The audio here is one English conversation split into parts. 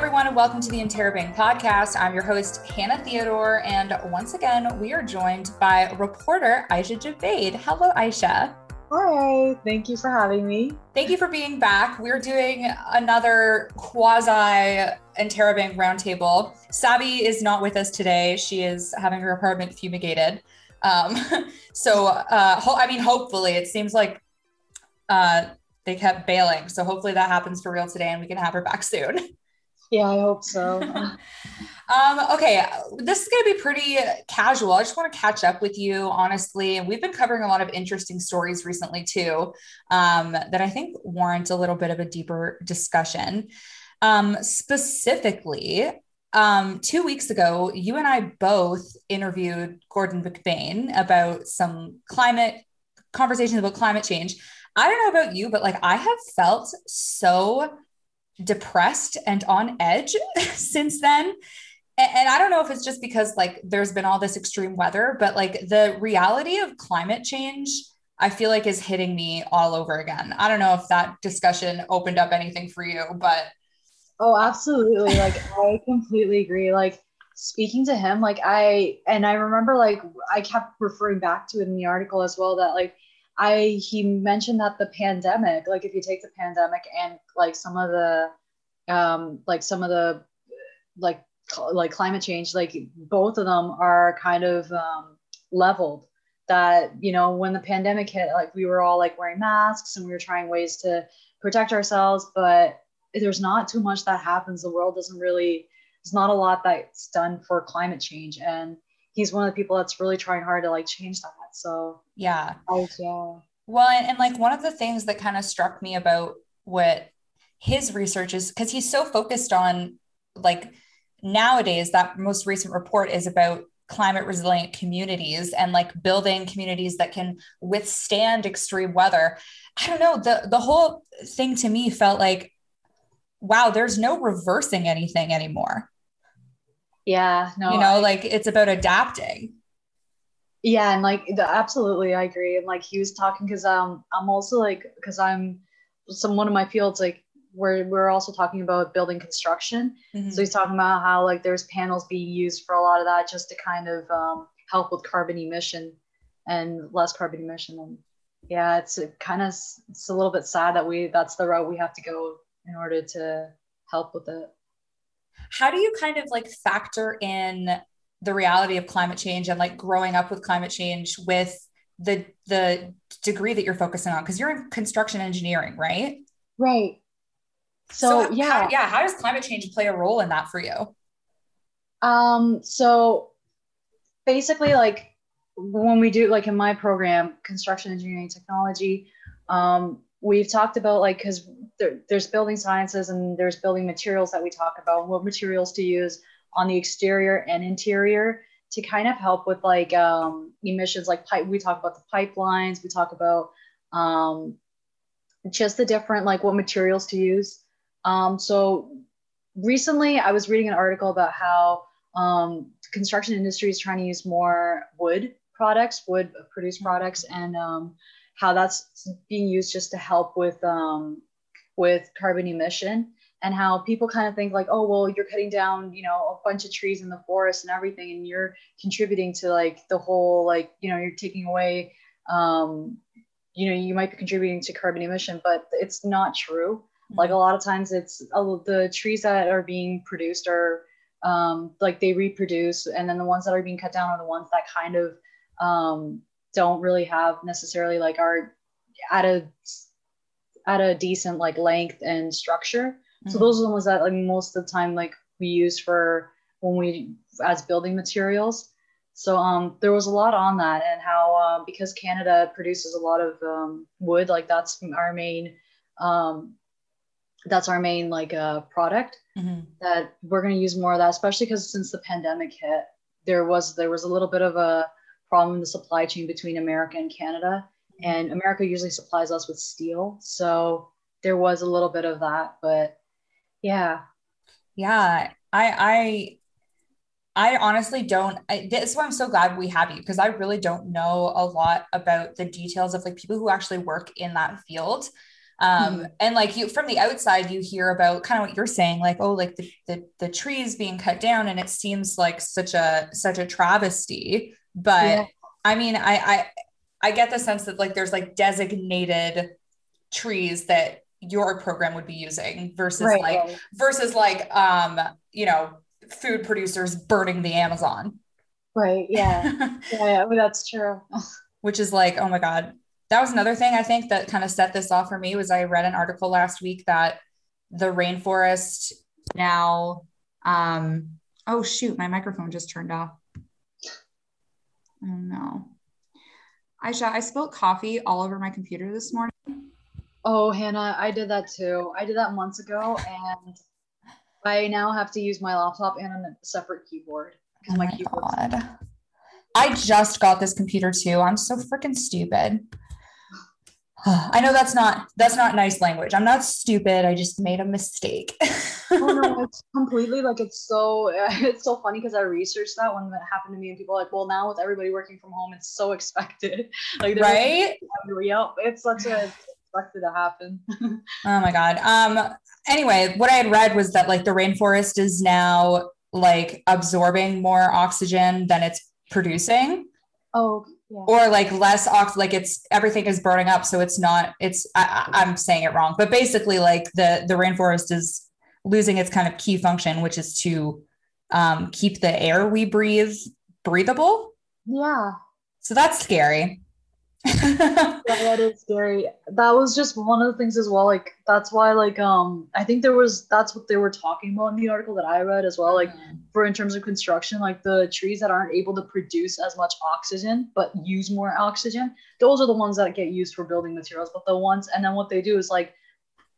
everyone, and welcome to the Interrobang podcast. I'm your host, Hannah Theodore, and once again, we are joined by reporter Aisha Javaid. Hello, Aisha. Hi, thank you for having me. Thank you for being back. We're doing another quasi Interrobang roundtable. Sabi is not with us today. She is having her apartment fumigated. Um, so, uh, ho- I mean, hopefully, it seems like uh, they kept bailing. So, hopefully, that happens for real today and we can have her back soon. Yeah, I hope so. um, okay, this is going to be pretty casual. I just want to catch up with you, honestly. And we've been covering a lot of interesting stories recently, too, um, that I think warrant a little bit of a deeper discussion. Um, specifically, um, two weeks ago, you and I both interviewed Gordon McBean about some climate conversations about climate change. I don't know about you, but like I have felt so depressed and on edge since then. And, I don't know if it's just because like there's been all this extreme weather, but like the reality of climate change, I feel like is hitting me all over again. I don't know if that discussion opened up anything for you, but Oh, absolutely. Like I completely agree. Like speaking to him, like I and I remember like I kept referring back to it in the article as well that like I he mentioned that the pandemic, like if you take the pandemic and like some of the um like some of the like like climate change, like both of them are kind of um leveled. That you know when the pandemic hit like we were all like wearing masks and we were trying ways to protect ourselves but there's not too much that happens. The world doesn't really there's not a lot that's done for climate change. And he's one of the people that's really trying hard to like change that so. Yeah. Yeah. Well and, and like one of the things that kind of struck me about what his research is because he's so focused on like nowadays that most recent report is about climate resilient communities and like building communities that can withstand extreme weather. I don't know the the whole thing to me felt like wow there's no reversing anything anymore yeah no you know I, like it's about adapting. Yeah and like the, absolutely i agree and like he was talking because um i'm also like because i'm some one of my fields like we're we're also talking about building construction. Mm-hmm. so he's talking about how like there's panels being used for a lot of that just to kind of um, help with carbon emission and less carbon emission and yeah it's kind of it's a little bit sad that we that's the route we have to go in order to help with it how do you kind of like factor in the reality of climate change and like growing up with climate change with the the degree that you're focusing on? Because you're in construction engineering right? Right. So, so yeah how, yeah. how does climate change play a role in that for you? Um so basically like when we do like in my program construction engineering technology um we've talked about like because there, there's building sciences and there's building materials that we talk about what materials to use on the exterior and interior to kind of help with like um, emissions like pipe we talk about the pipelines we talk about um, just the different like what materials to use. Um, so recently i was reading an article about how um, the construction industry is trying to use more wood products wood produced products and um, how that's being used just to help with um, with carbon emission and how people kind of think like oh well you're cutting down you know a bunch of trees in the forest and everything and you're contributing to like the whole like you know you're taking away um, you know you might be contributing to carbon emission but it's not true mm-hmm. like a lot of times it's uh, the trees that are being produced are um, like they reproduce and then the ones that are being cut down are the ones that kind of um, don't really have necessarily like are at a at a decent like length and structure. Mm-hmm. So those are the ones that like most of the time like we use for when we as building materials. So um, there was a lot on that and how um, because Canada produces a lot of um, wood, like that's our main um, that's our main like uh, product mm-hmm. that we're going to use more of that, especially because since the pandemic hit, there was there was a little bit of a problem in the supply chain between America and Canada. And America usually supplies us with steel. So there was a little bit of that, but yeah. Yeah. I, I, I honestly don't. I, this is why I'm so glad we have you because I really don't know a lot about the details of like people who actually work in that field. Um, mm-hmm. and like you from the outside, you hear about kind of what you're saying, like, oh, like the, the the trees being cut down, and it seems like such a such a travesty. But yeah. I mean, I I I get the sense that like there's like designated trees that your program would be using versus right, like versus like um you know food producers burning the Amazon. Right. Yeah. yeah, yeah. Well, that's true. Which is like, oh my God. That was another thing I think that kind of set this off for me was I read an article last week that the rainforest now um oh shoot, my microphone just turned off. Oh no. Aisha, I spilled coffee all over my computer this morning. Oh, Hannah, I did that too. I did that months ago, and I now have to use my laptop and a separate keyboard because oh my, my keyboard. I just got this computer too. I'm so freaking stupid. I know that's not that's not nice language. I'm not stupid. I just made a mistake. oh no, it's completely like it's so it's so funny because I researched that when that happened to me, and people are like, well, now with everybody working from home, it's so expected. Like, right? Like, yep, it's such a expected to happen. oh my god. Um. Anyway, what I had read was that like the rainforest is now like absorbing more oxygen than it's producing. Oh. Yeah. Or like less ox, like it's everything is burning up, so it's not. It's I, I'm saying it wrong, but basically, like the the rainforest is losing its kind of key function, which is to um, keep the air we breathe breathable. Yeah. So that's scary. Yeah, that is scary. That was just one of the things as well. Like that's why, like, um, I think there was that's what they were talking about in the article that I read as well. Like, mm-hmm. for in terms of construction, like the trees that aren't able to produce as much oxygen but use more oxygen, those are the ones that get used for building materials. But the ones, and then what they do is like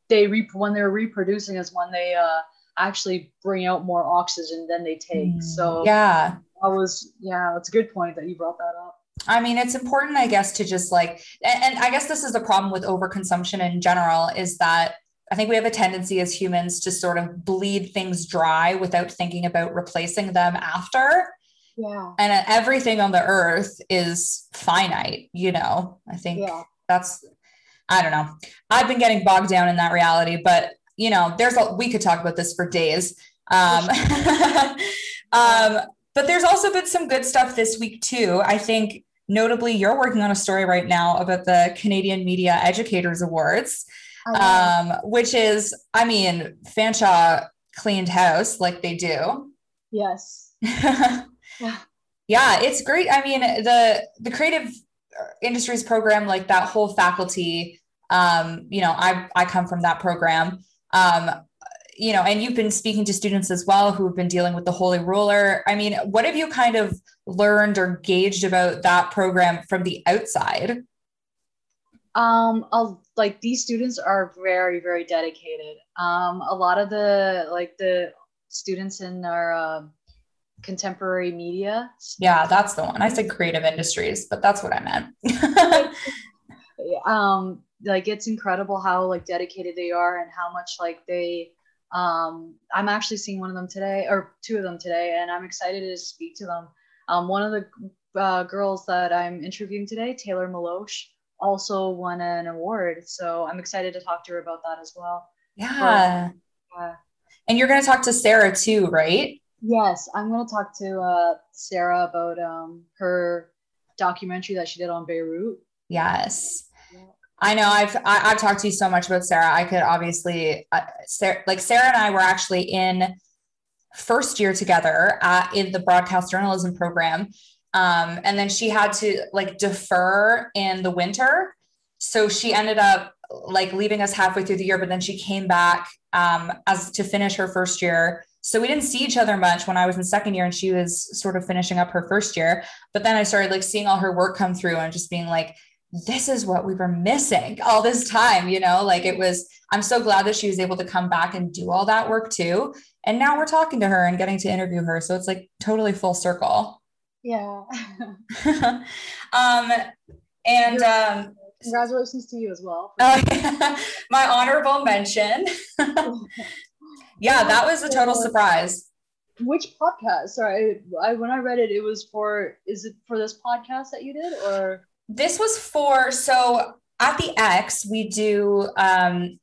they re when they're reproducing is when they uh actually bring out more oxygen than they take. Mm, so yeah, that was yeah, that's a good point that you brought that up. I mean, it's important, I guess, to just like, and, and I guess this is the problem with overconsumption in general is that I think we have a tendency as humans to sort of bleed things dry without thinking about replacing them after. Yeah. And everything on the earth is finite, you know. I think yeah. that's I don't know. I've been getting bogged down in that reality, but you know, there's a we could talk about this for days. Um, um, but there's also been some good stuff this week too. I think Notably, you're working on a story right now about the Canadian Media Educators Awards, um, which is, I mean, Fanshawe cleaned house like they do. Yes. yeah. yeah, it's great. I mean, the the creative industries program, like that whole faculty, um, you know, I I come from that program. Um, you know, and you've been speaking to students as well who have been dealing with the Holy Ruler. I mean, what have you kind of learned or gauged about that program from the outside? Um, I'll, like these students are very, very dedicated. Um, a lot of the like the students in our uh, contemporary media. Yeah, that's the one. I said creative industries, but that's what I meant. um, like it's incredible how like dedicated they are and how much like they um, I'm actually seeing one of them today, or two of them today, and I'm excited to speak to them. Um, one of the uh, girls that I'm interviewing today, Taylor Maloche, also won an award. So I'm excited to talk to her about that as well. Yeah. But, uh, and you're going to talk to Sarah too, right? Yes, I'm going to talk to uh, Sarah about um, her documentary that she did on Beirut. Yes. I know I've I, have i have talked to you so much about Sarah. I could obviously uh, Sarah, like Sarah and I were actually in first year together at, in the broadcast journalism program, um, and then she had to like defer in the winter, so she ended up like leaving us halfway through the year. But then she came back um, as to finish her first year. So we didn't see each other much when I was in second year and she was sort of finishing up her first year. But then I started like seeing all her work come through and just being like this is what we were missing all this time you know? Like it was i'm so glad that she was able to come back and do all that work too. And now we're talking to her and getting to interview her. So it's like totally full circle. Yeah. Um and um congratulations to you as well. Uh, my honorable mention. Yeah that was a total surprise. Which podcast? Sorry I, when i read it it was for is it for this podcast that you did or this was for so at the X, we do um,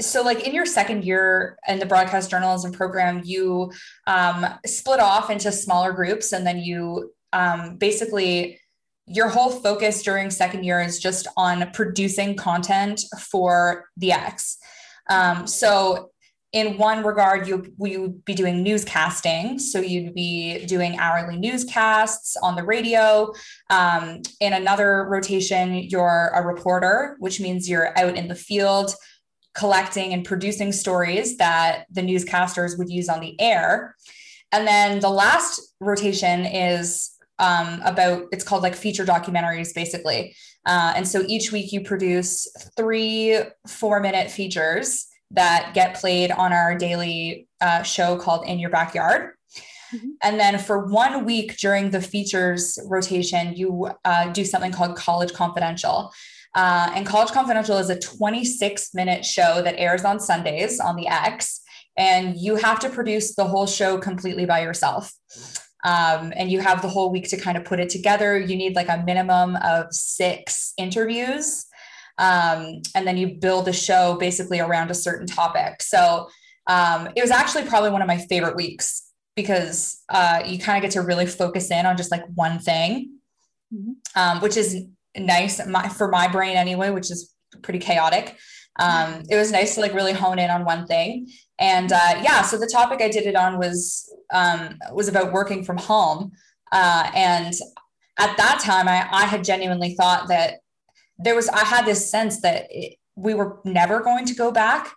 so like in your second year in the broadcast journalism program you um, split off into smaller groups and then you um, basically your whole focus during second year is just on producing content for the x. Um, so in one regard you would be doing newscasting so you'd be doing hourly newscasts on the radio um, in another rotation you're a reporter which means you're out in the field collecting and producing stories that the newscasters would use on the air. And then the last rotation is um, about, it's called like feature documentaries, basically. Uh, and so each week you produce three four minute features that get played on our daily uh, show called In Your Backyard. Mm-hmm. And then for one week during the features rotation, you uh, do something called College Confidential. Uh, and College Confidential is a 26 minute show that airs on Sundays on the X. And you have to produce the whole show completely by yourself. Um, and you have the whole week to kind of put it together. You need like a minimum of six interviews. Um, and then you build a show basically around a certain topic. So um, it was actually probably one of my favorite weeks because uh, you kind of get to really focus in on just like one thing, mm-hmm. um, which is nice my, for my brain anyway, which is pretty chaotic. Um, it was nice to like really hone in on one thing. And uh, yeah, so the topic I did it on was um, was about working from home. Uh, and at that time, I, I had genuinely thought that there was I had this sense that it, we were never going to go back.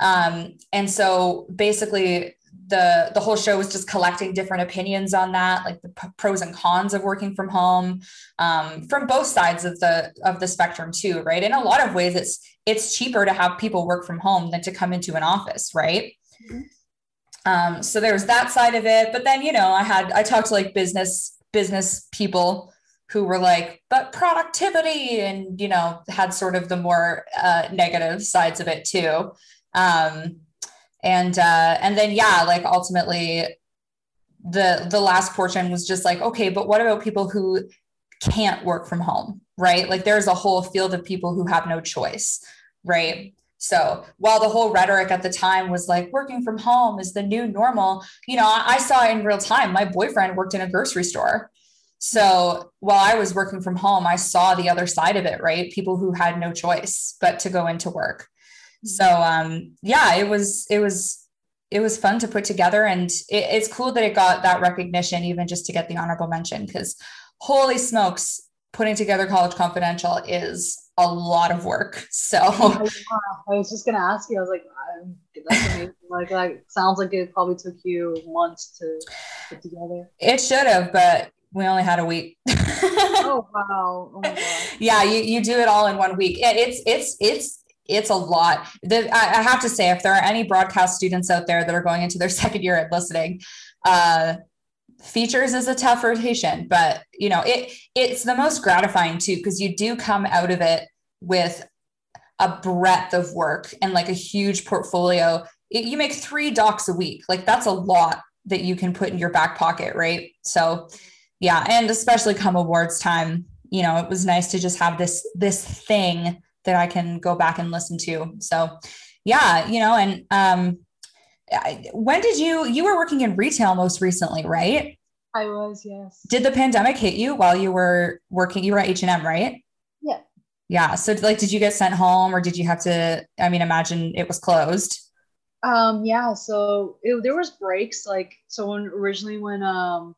Um, and so basically, the the whole show was just collecting different opinions on that like the p- pros and cons of working from home um, from both sides of the of the spectrum too right in a lot of ways it's it's cheaper to have people work from home than to come into an office right mm-hmm. um, so there was that side of it but then you know i had i talked to like business business people who were like but productivity and you know had sort of the more uh, negative sides of it too. Um, and uh, and then yeah like ultimately the the last portion was just like okay but what about people who can't work from home? Right? Like there's a whole field of people who have no choice. Right? So while the whole rhetoric at the time was like working from home is the new normal you know i, I saw in real time. My boyfriend worked in a grocery store so while I was working from home, I saw the other side of it, right? People who had no choice but to go into work. So um yeah it was it was it was fun to put together and it, it's cool that it got that recognition even just to get the honorable mention because holy smokes putting together college confidential is a lot of work. So i was just gonna ask you i was like that's amazing like that sounds like it probably took you months to put together. It should have but we only had a week oh wow oh yeah you, you do it all in one week it, it's it's it's it's a lot. The, I, I, have to say, if there are any broadcast students out there that are going into their second year at listening, uh, features is a tough rotation, but you know it it's the most gratifying too because you do come out of it with a breadth of work and like a huge portfolio. It, you make three docs a week, like that's a lot that you can put in your back pocket, right? So, yeah, and especially come awards time, you know, it was nice to just have this this thing that I can go back and listen to. So, yeah, you know, and um, when did you you were working in retail most recently, right? I was, yes. Did the pandemic hit you while you were working? You were at H and M, right? Yeah. Yeah. So, like, did you get sent home, or did you have to? I mean, imagine it was closed. Um. Yeah. So it, there was breaks. Like, so when originally when um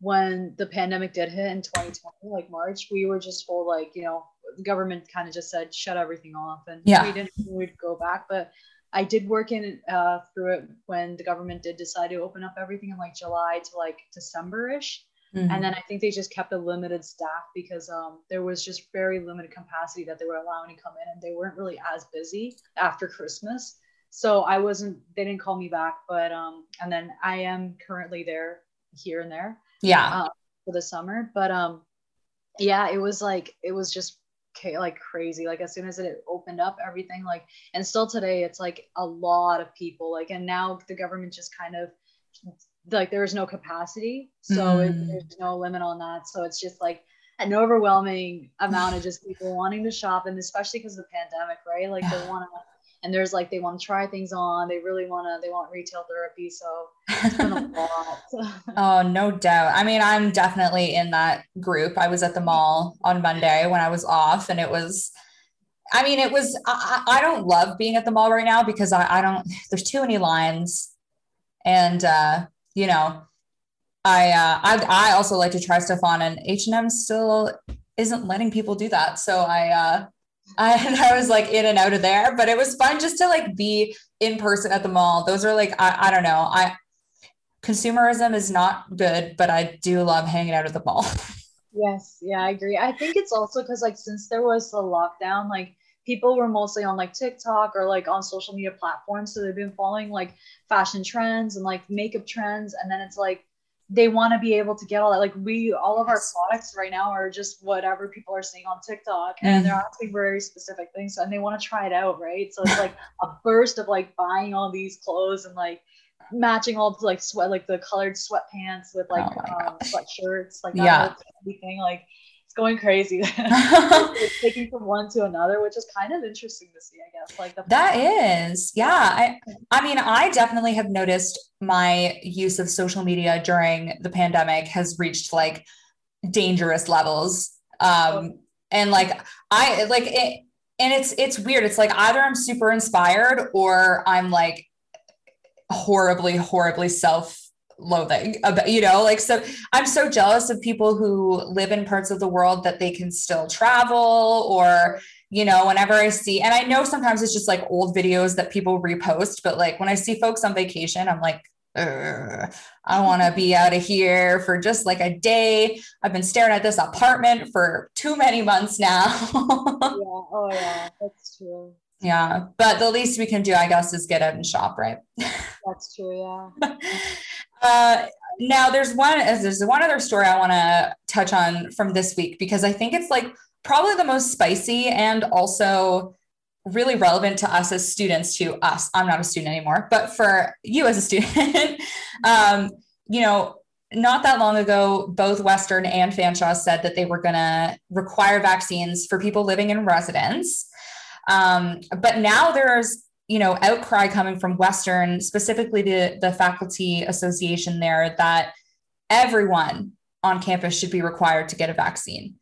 when the pandemic did hit in 2020, like March, we were just told like you know the government kind of just said shut everything off, and yeah. we didn't really go back. But I did work in uh, through it when the government did decide to open up everything in like July to like December ish. Mm-hmm. And then I think they just kept a limited staff because um, there was just very limited capacity that they were allowing to come in, and they weren't really as busy after Christmas. So I wasn't. They didn't call me back, but um, and then I am currently there here and there. Yeah. Uh, for the summer, but um, yeah, it was like it was just like crazy like as soon as it opened up everything like and still today it's like a lot of people like and now the government just kind of like there's no capacity so mm. it, there's no limit on that so it's just like an overwhelming amount of just people wanting to shop and especially because of the pandemic right like they want to and there's like they want to try things on they really want to they want retail therapy so it's been a lot. Oh no doubt. I mean i'm definitely in that group. I was at the mall on monday when i was off and it was i mean it was i, I don't love being at the mall right now because I, I don't there's too many lines. And uh you know I, uh, I I also like to try stuff on, and H and M still isn't letting people do that. So I uh, I, I was like in and out of there, but it was fun just to like be in person at the mall. Those are like I, I don't know I consumerism is not good, but I do love hanging out at the mall. Yes, yeah, I agree. I think it's also because like since there was the lockdown, like people were mostly on like TikTok or like on social media platforms, so they've been following like fashion trends and like makeup trends, and then it's like they want to be able to get all that. Like we, all of our products right now are just whatever people are seeing on TikTok, and they're mm. asking very specific things, and they want to try it out, right? So it's like a burst of like buying all these clothes and like matching all the like sweat, like the colored sweatpants with like oh um, sweatshirts, like that yeah. thing, like it's going crazy. taking from one to another, which is kind of interesting to see, I guess. Like that is, yeah. I, I mean, I definitely have noticed my use of social media during the pandemic has reached like dangerous levels. Um, and like I like it, and it's it's weird. It's like either I'm super inspired or I'm like horribly, horribly self loathing about you know like so i'm so jealous of people who live in parts of the world that they can still travel or you know whenever i see and i know sometimes it's just like old videos that people repost but like when i see folks on vacation i'm like I want to be out of here for just like a day. I've been staring at this apartment for too many months now. yeah. Oh, yeah. That's true. Yeah. But the least we can do, I guess, is get out and shop, right? That's true. Yeah. Uh, now there's one there's one other story I want to touch on from this week because I think it's like probably the most spicy and also really relevant to us as students to us. I'm not a student anymore but for you as a student um, you know not that long ago both western and fanshawe said that they were going to require vaccines for people living in residence. Um, but now there's you know outcry coming from western specifically the, the faculty association there that everyone on campus should be required to get a vaccine.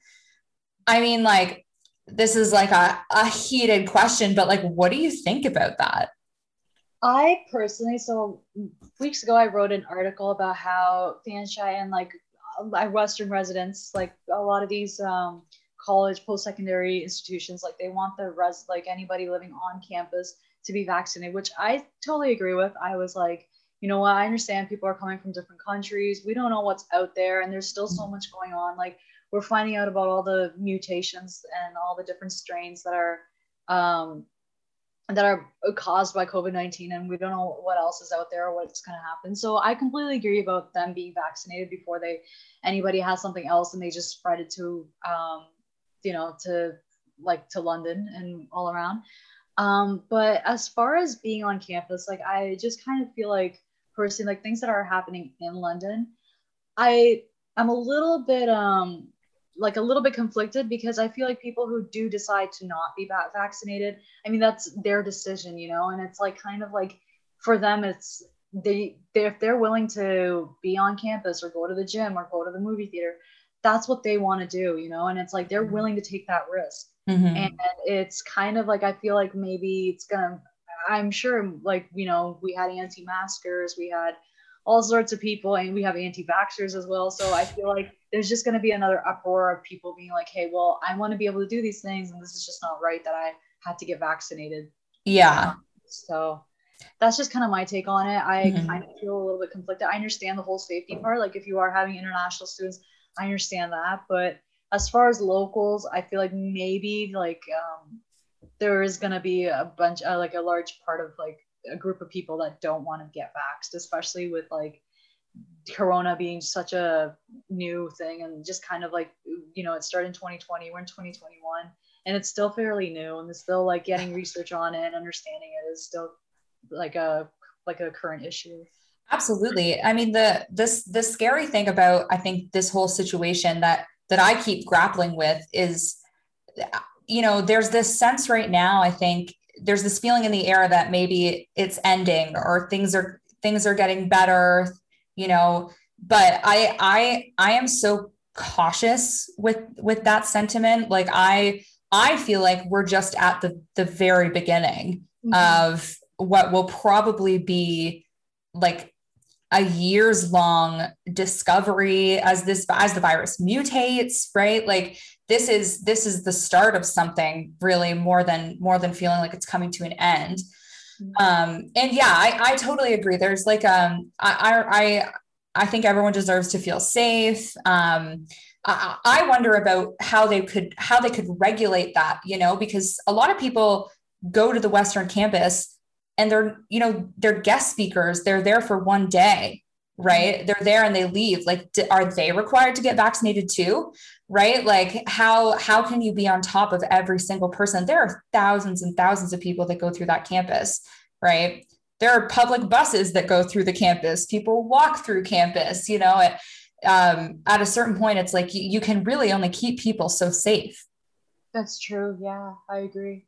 I mean like this is like a, a heated question but like what do you think about that? I personally so weeks ago i wrote an article about how fanshawe and like western residents like a lot of these um, college post-secondary institutions like they want the res like anybody living on campus to be vaccinated, which I totally agree with. I was like, you know what? I understand people are coming from different countries. We don't know what's out there, and there's still so much going on. Like we're finding out about all the mutations and all the different strains that are um, that are caused by COVID nineteen, and we don't know what else is out there or what's going to happen. So I completely agree about them being vaccinated before they anybody has something else and they just spread it to um, you know to like to London and all around. Um, but as far as being on campus, like I just kind of feel like personally, like things that are happening in London, I I'm a little bit um like a little bit conflicted because I feel like people who do decide to not be vaccinated, I mean that's their decision, you know, and it's like kind of like for them it's they, they if they're willing to be on campus or go to the gym or go to the movie theater, that's what they want to do, you know, and it's like they're mm-hmm. willing to take that risk. Mm-hmm. And it's kind of like I feel like maybe it's gonna I'm sure like you know we had anti-maskers, we had all sorts of people and we have anti-vaxxers as well. So I feel like there's just gonna be another uproar of people being like, hey, well, I want to be able to do these things and this is just not right that I had to get vaccinated. Yeah. So that's just kind of my take on it. I mm-hmm. kind of feel a little bit conflicted. I understand the whole safety part. Like if you are having international students, I understand that, but as far as locals, I feel like maybe like um, there is going to be a bunch, uh, like a large part of like a group of people that don't want to get vaxxed, especially with like Corona being such a new thing and just kind of like, you know, it started in 2020, we're in 2021 and it's still fairly new and it's still like getting research on it and understanding it is still like a, like a current issue. Absolutely. I mean, the, this, the scary thing about, I think this whole situation that that I keep grappling with is, you know, there's this sense right now, I think there's this feeling in the air that maybe it's ending or things are things are getting better, you know, but I I I am so cautious with with that sentiment. Like I I feel like we're just at the the very beginning mm-hmm. of what will probably be like a years long discovery as this as the virus mutates right? Like this is this is the start of something really more than more than feeling like it's coming to an end. Mm-hmm. um and yeah i i totally agree. There's like um i i i think everyone deserves to feel safe. Um I, I wonder about how they could how they could regulate that you know because a lot of people go to the western campus and they're you know they're guest speakers. They're there for one day right? They're there and they leave. Like are they required to get vaccinated too? Right? Like how how can you be on top of every single person? There are thousands and thousands of people that go through that campus right? There are public buses that go through the campus. People walk through campus you know? At, um, at a certain point it's like you, you can really only keep people so safe. That's true. Yeah i agree.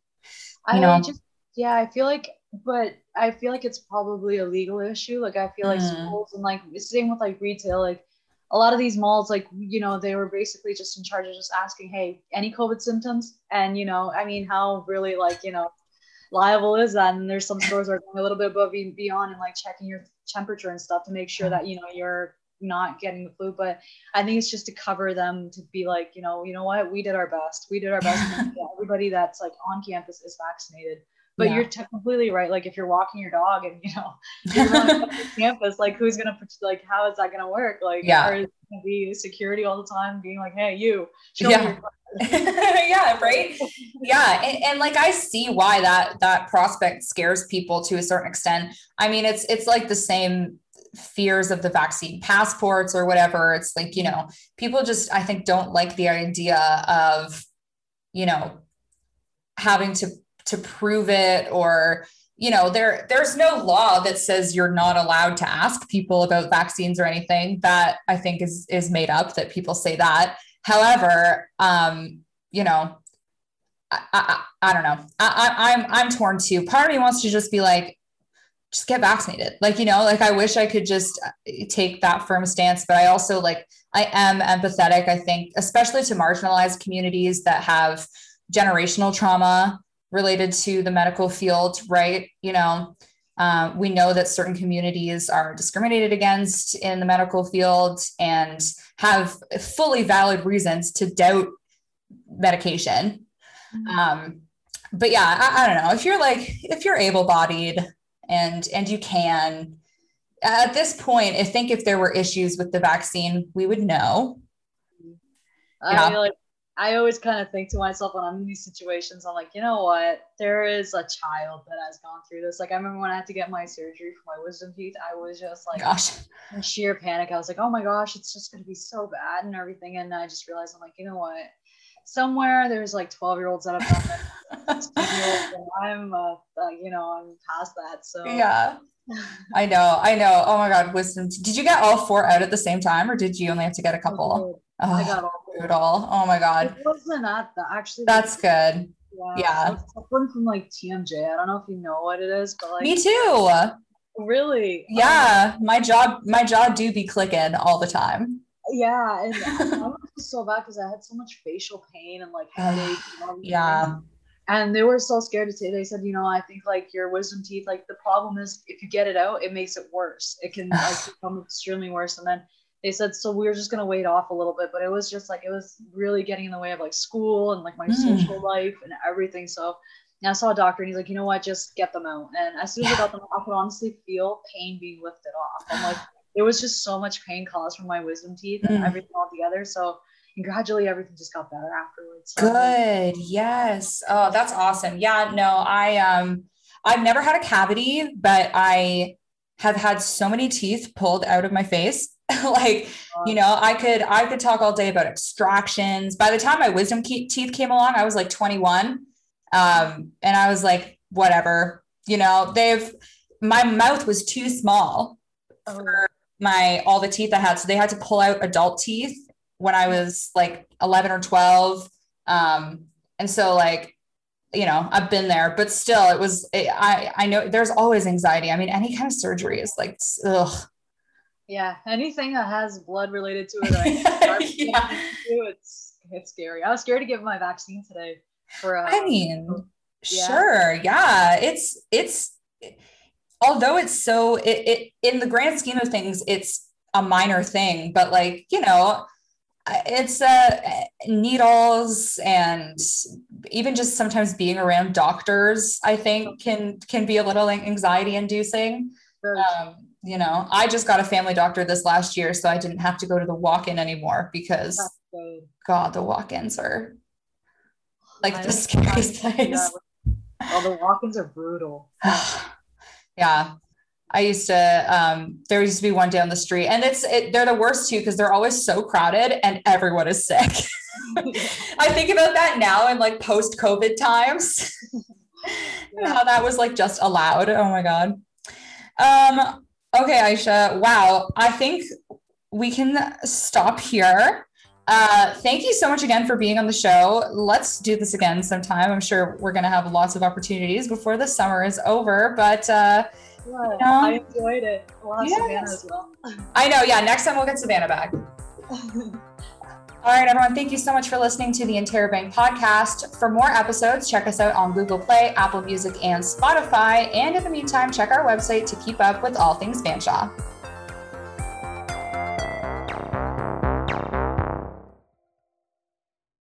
You I know? just yeah i feel like but I feel like it's probably a legal issue. Like I feel like mm. schools and like same with like retail, like a lot of these malls, like you know, they were basically just in charge of just asking, hey, any COVID symptoms? And you know, I mean, how really like you know, liable is that? And there's some stores are going a little bit above and beyond and like checking your temperature and stuff to make sure that you know you're not getting the flu. But I think it's just to cover them to be like, you know, you know what, we did our best. We did our best. everybody that's like on campus is vaccinated. But yeah. you're t- completely right. Like if you're walking your dog and you know you're on campus, like who's gonna like how is that gonna work? Like yeah, or gonna be security all the time being like, hey, you. yeah. yeah, right. Yeah, and, and like I see why that that prospect scares people to a certain extent. I mean, it's it's like the same fears of the vaccine passports or whatever. It's like you mm-hmm. know, people just I think don't like the idea of you know having to to prove it or you know there there's no law that says you're not allowed to ask people about vaccines or anything. That i think is is made up that people say that. However um you know i i, I don't know. I, I i'm i'm torn too. Part of me wants to just be like just get vaccinated. Like you know like i wish i could just uh, take that firm stance but i also like i am empathetic. I think especially to marginalized communities that have generational trauma related to the medical field, right? You know, uh, we know that certain communities are discriminated against in the medical field and have fully valid reasons to doubt medication. Mm-hmm. Um, but yeah, I, I, don't know if you're like if you're able-bodied and and you can at this point, I think if there were issues with the vaccine, we would know. I yeah. I always kind of think to myself when I'm in these situations, I'm like, you know what? There is a child that has gone through this. Like I remember when I had to get my surgery for my wisdom teeth, I was just like gosh. in sheer panic. I was like, oh my gosh, it's just gonna be so bad and everything. And I just realized I'm like, you know what? Somewhere there's like 12 year olds that have done this. I'm uh, uh, you know, I'm past that. So yeah. I know, I know. Oh my god, wisdom. Did you get all four out at the same time or did you only have to get a couple? Oh, I got all brutal. Oh my god. It wasn't actually. That's good. Yeah. yeah. One from like TMJ. I don't know if you know what it is, but like Me too. Really? Yeah. Um, my jaw my jaw do be clicking all the time. Yeah. And I was so bad because I had so much facial pain and like headache. And yeah. And they were so scared to say, they said, you know, I think like your wisdom teeth, like the problem is if you get it out, it makes it worse. It can like become extremely worse. And then they said so we were just gonna wait off a little bit but it was just like it was really getting in the way of like school and like my mm. social life and everything so I saw a doctor and he's like, you know what, just get them out. And as soon as yeah. I got them, out, I could honestly feel pain being lifted off. I'm like, it was just so much pain caused from my wisdom teeth and mm. everything all together. So and gradually everything just got better afterwards. So Good. Yes. Oh, that's awesome. Yeah, no, I um I've never had a cavity, but I have had so many teeth pulled out of my face like you know i could i could talk all day about extractions by the time my wisdom teeth came along i was like 21 um, and i was like whatever you know they've my mouth was too small oh. for my all the teeth i had so they had to pull out adult teeth when i was like 11 or 12. Um, and so like, you know, I've been there, but still it was, it, I, I know there's always anxiety. I mean, any kind of surgery is like, ugh. Yeah. Anything that has blood related to it, yeah. it's, it's scary. I was scared to give my vaccine today for, uh, I mean, yeah. sure. Yeah. It's, it's, although it's so, it, it, in the grand scheme of things, it's a minor thing, but like, you know, it's uh, needles and even just sometimes being around doctors i think can can be a little anxiety inducing. Um, you know i just got a family doctor this last year so i didn't have to go to the walk-in anymore because god the walk-ins are like I the scariest place. Oh the walk-ins are brutal. Yeah I used to, um, there used to be one down the street and it's, it, they're the worst too, because they're always so crowded and everyone is sick. I think about that now in like post COVID times yeah. how that was like just allowed. Oh my God. Um, okay, Aisha. Wow. I think we can stop here. Uh, thank you so much again for being on the show. Let's do this again sometime. I'm sure we're going to have lots of opportunities before the summer is over, but, uh, yeah, I enjoyed it. We'll have yes. Savannah as well. I know. Yeah. Next time we'll get Savannah back. All right, everyone. Thank you so much for listening to the Interrobang podcast. For more episodes, check us out on Google Play, Apple Music, and Spotify. And in the meantime, check our website to keep up with all things Fanshawe.